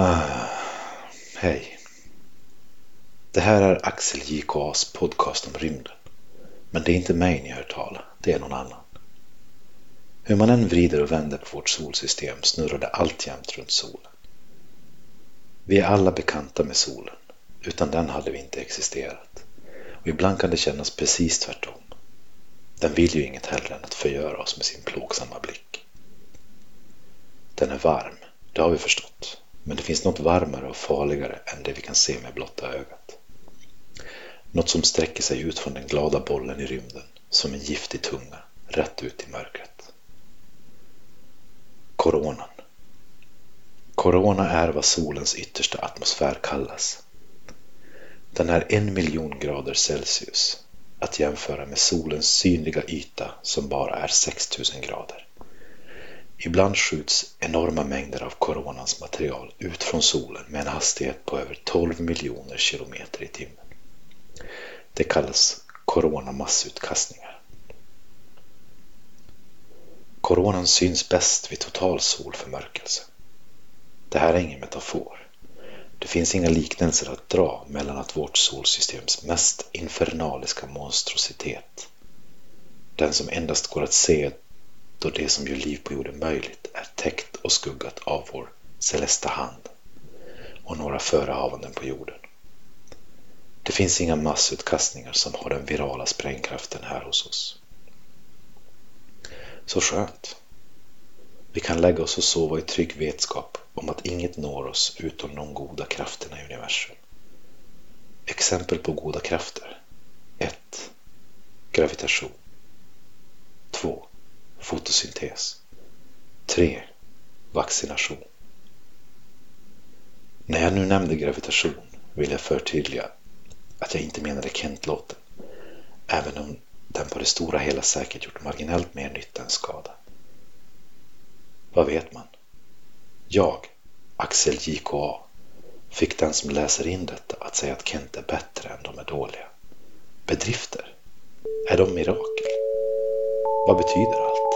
Ah, hej. Det här är Axel JKAs podcast om rymden. Men det är inte mig ni hör tala, det är någon annan. Hur man än vrider och vänder på vårt solsystem snurrar det alltjämt runt solen. Vi är alla bekanta med solen. Utan den hade vi inte existerat. Och ibland kan det kännas precis tvärtom. Den vill ju inget hellre än att förgöra oss med sin plågsamma blick. Den är varm, det har vi förstått. Men det finns något varmare och farligare än det vi kan se med blotta ögat. Något som sträcker sig ut från den glada bollen i rymden som en giftig tunga rätt ut i mörkret. Coronan. Corona är vad solens yttersta atmosfär kallas. Den är en miljon grader Celsius att jämföra med solens synliga yta som bara är 6000 grader. Ibland skjuts enorma mängder av koronans material ut från solen med en hastighet på över 12 miljoner kilometer i timmen. Det kallas coronamassutkastningar. Coronan syns bäst vid total solförmörkelse. Det här är ingen metafor. Det finns inga liknelser att dra mellan att vårt solsystems mest infernaliska monstrositet, den som endast går att se då det som gör liv på jorden möjligt är täckt och skuggat av vår celesta hand och några förehavanden på jorden. Det finns inga massutkastningar som har den virala sprängkraften här hos oss. Så skönt. Vi kan lägga oss och sova i trygg vetskap om att inget når oss utom de goda krafterna i universum. Exempel på goda krafter 1. Gravitation 2. Fotosyntes 3. Vaccination När jag nu nämnde gravitation vill jag förtydliga att jag inte menade Kent-låten, även om den på det stora hela säkert gjort marginellt mer nytta än skada. Vad vet man? Jag, Axel JKA, fick den som läser in detta att säga att Kent är bättre än de är dåliga. Bedrifter? Är de mirakel? Vad betyder allt?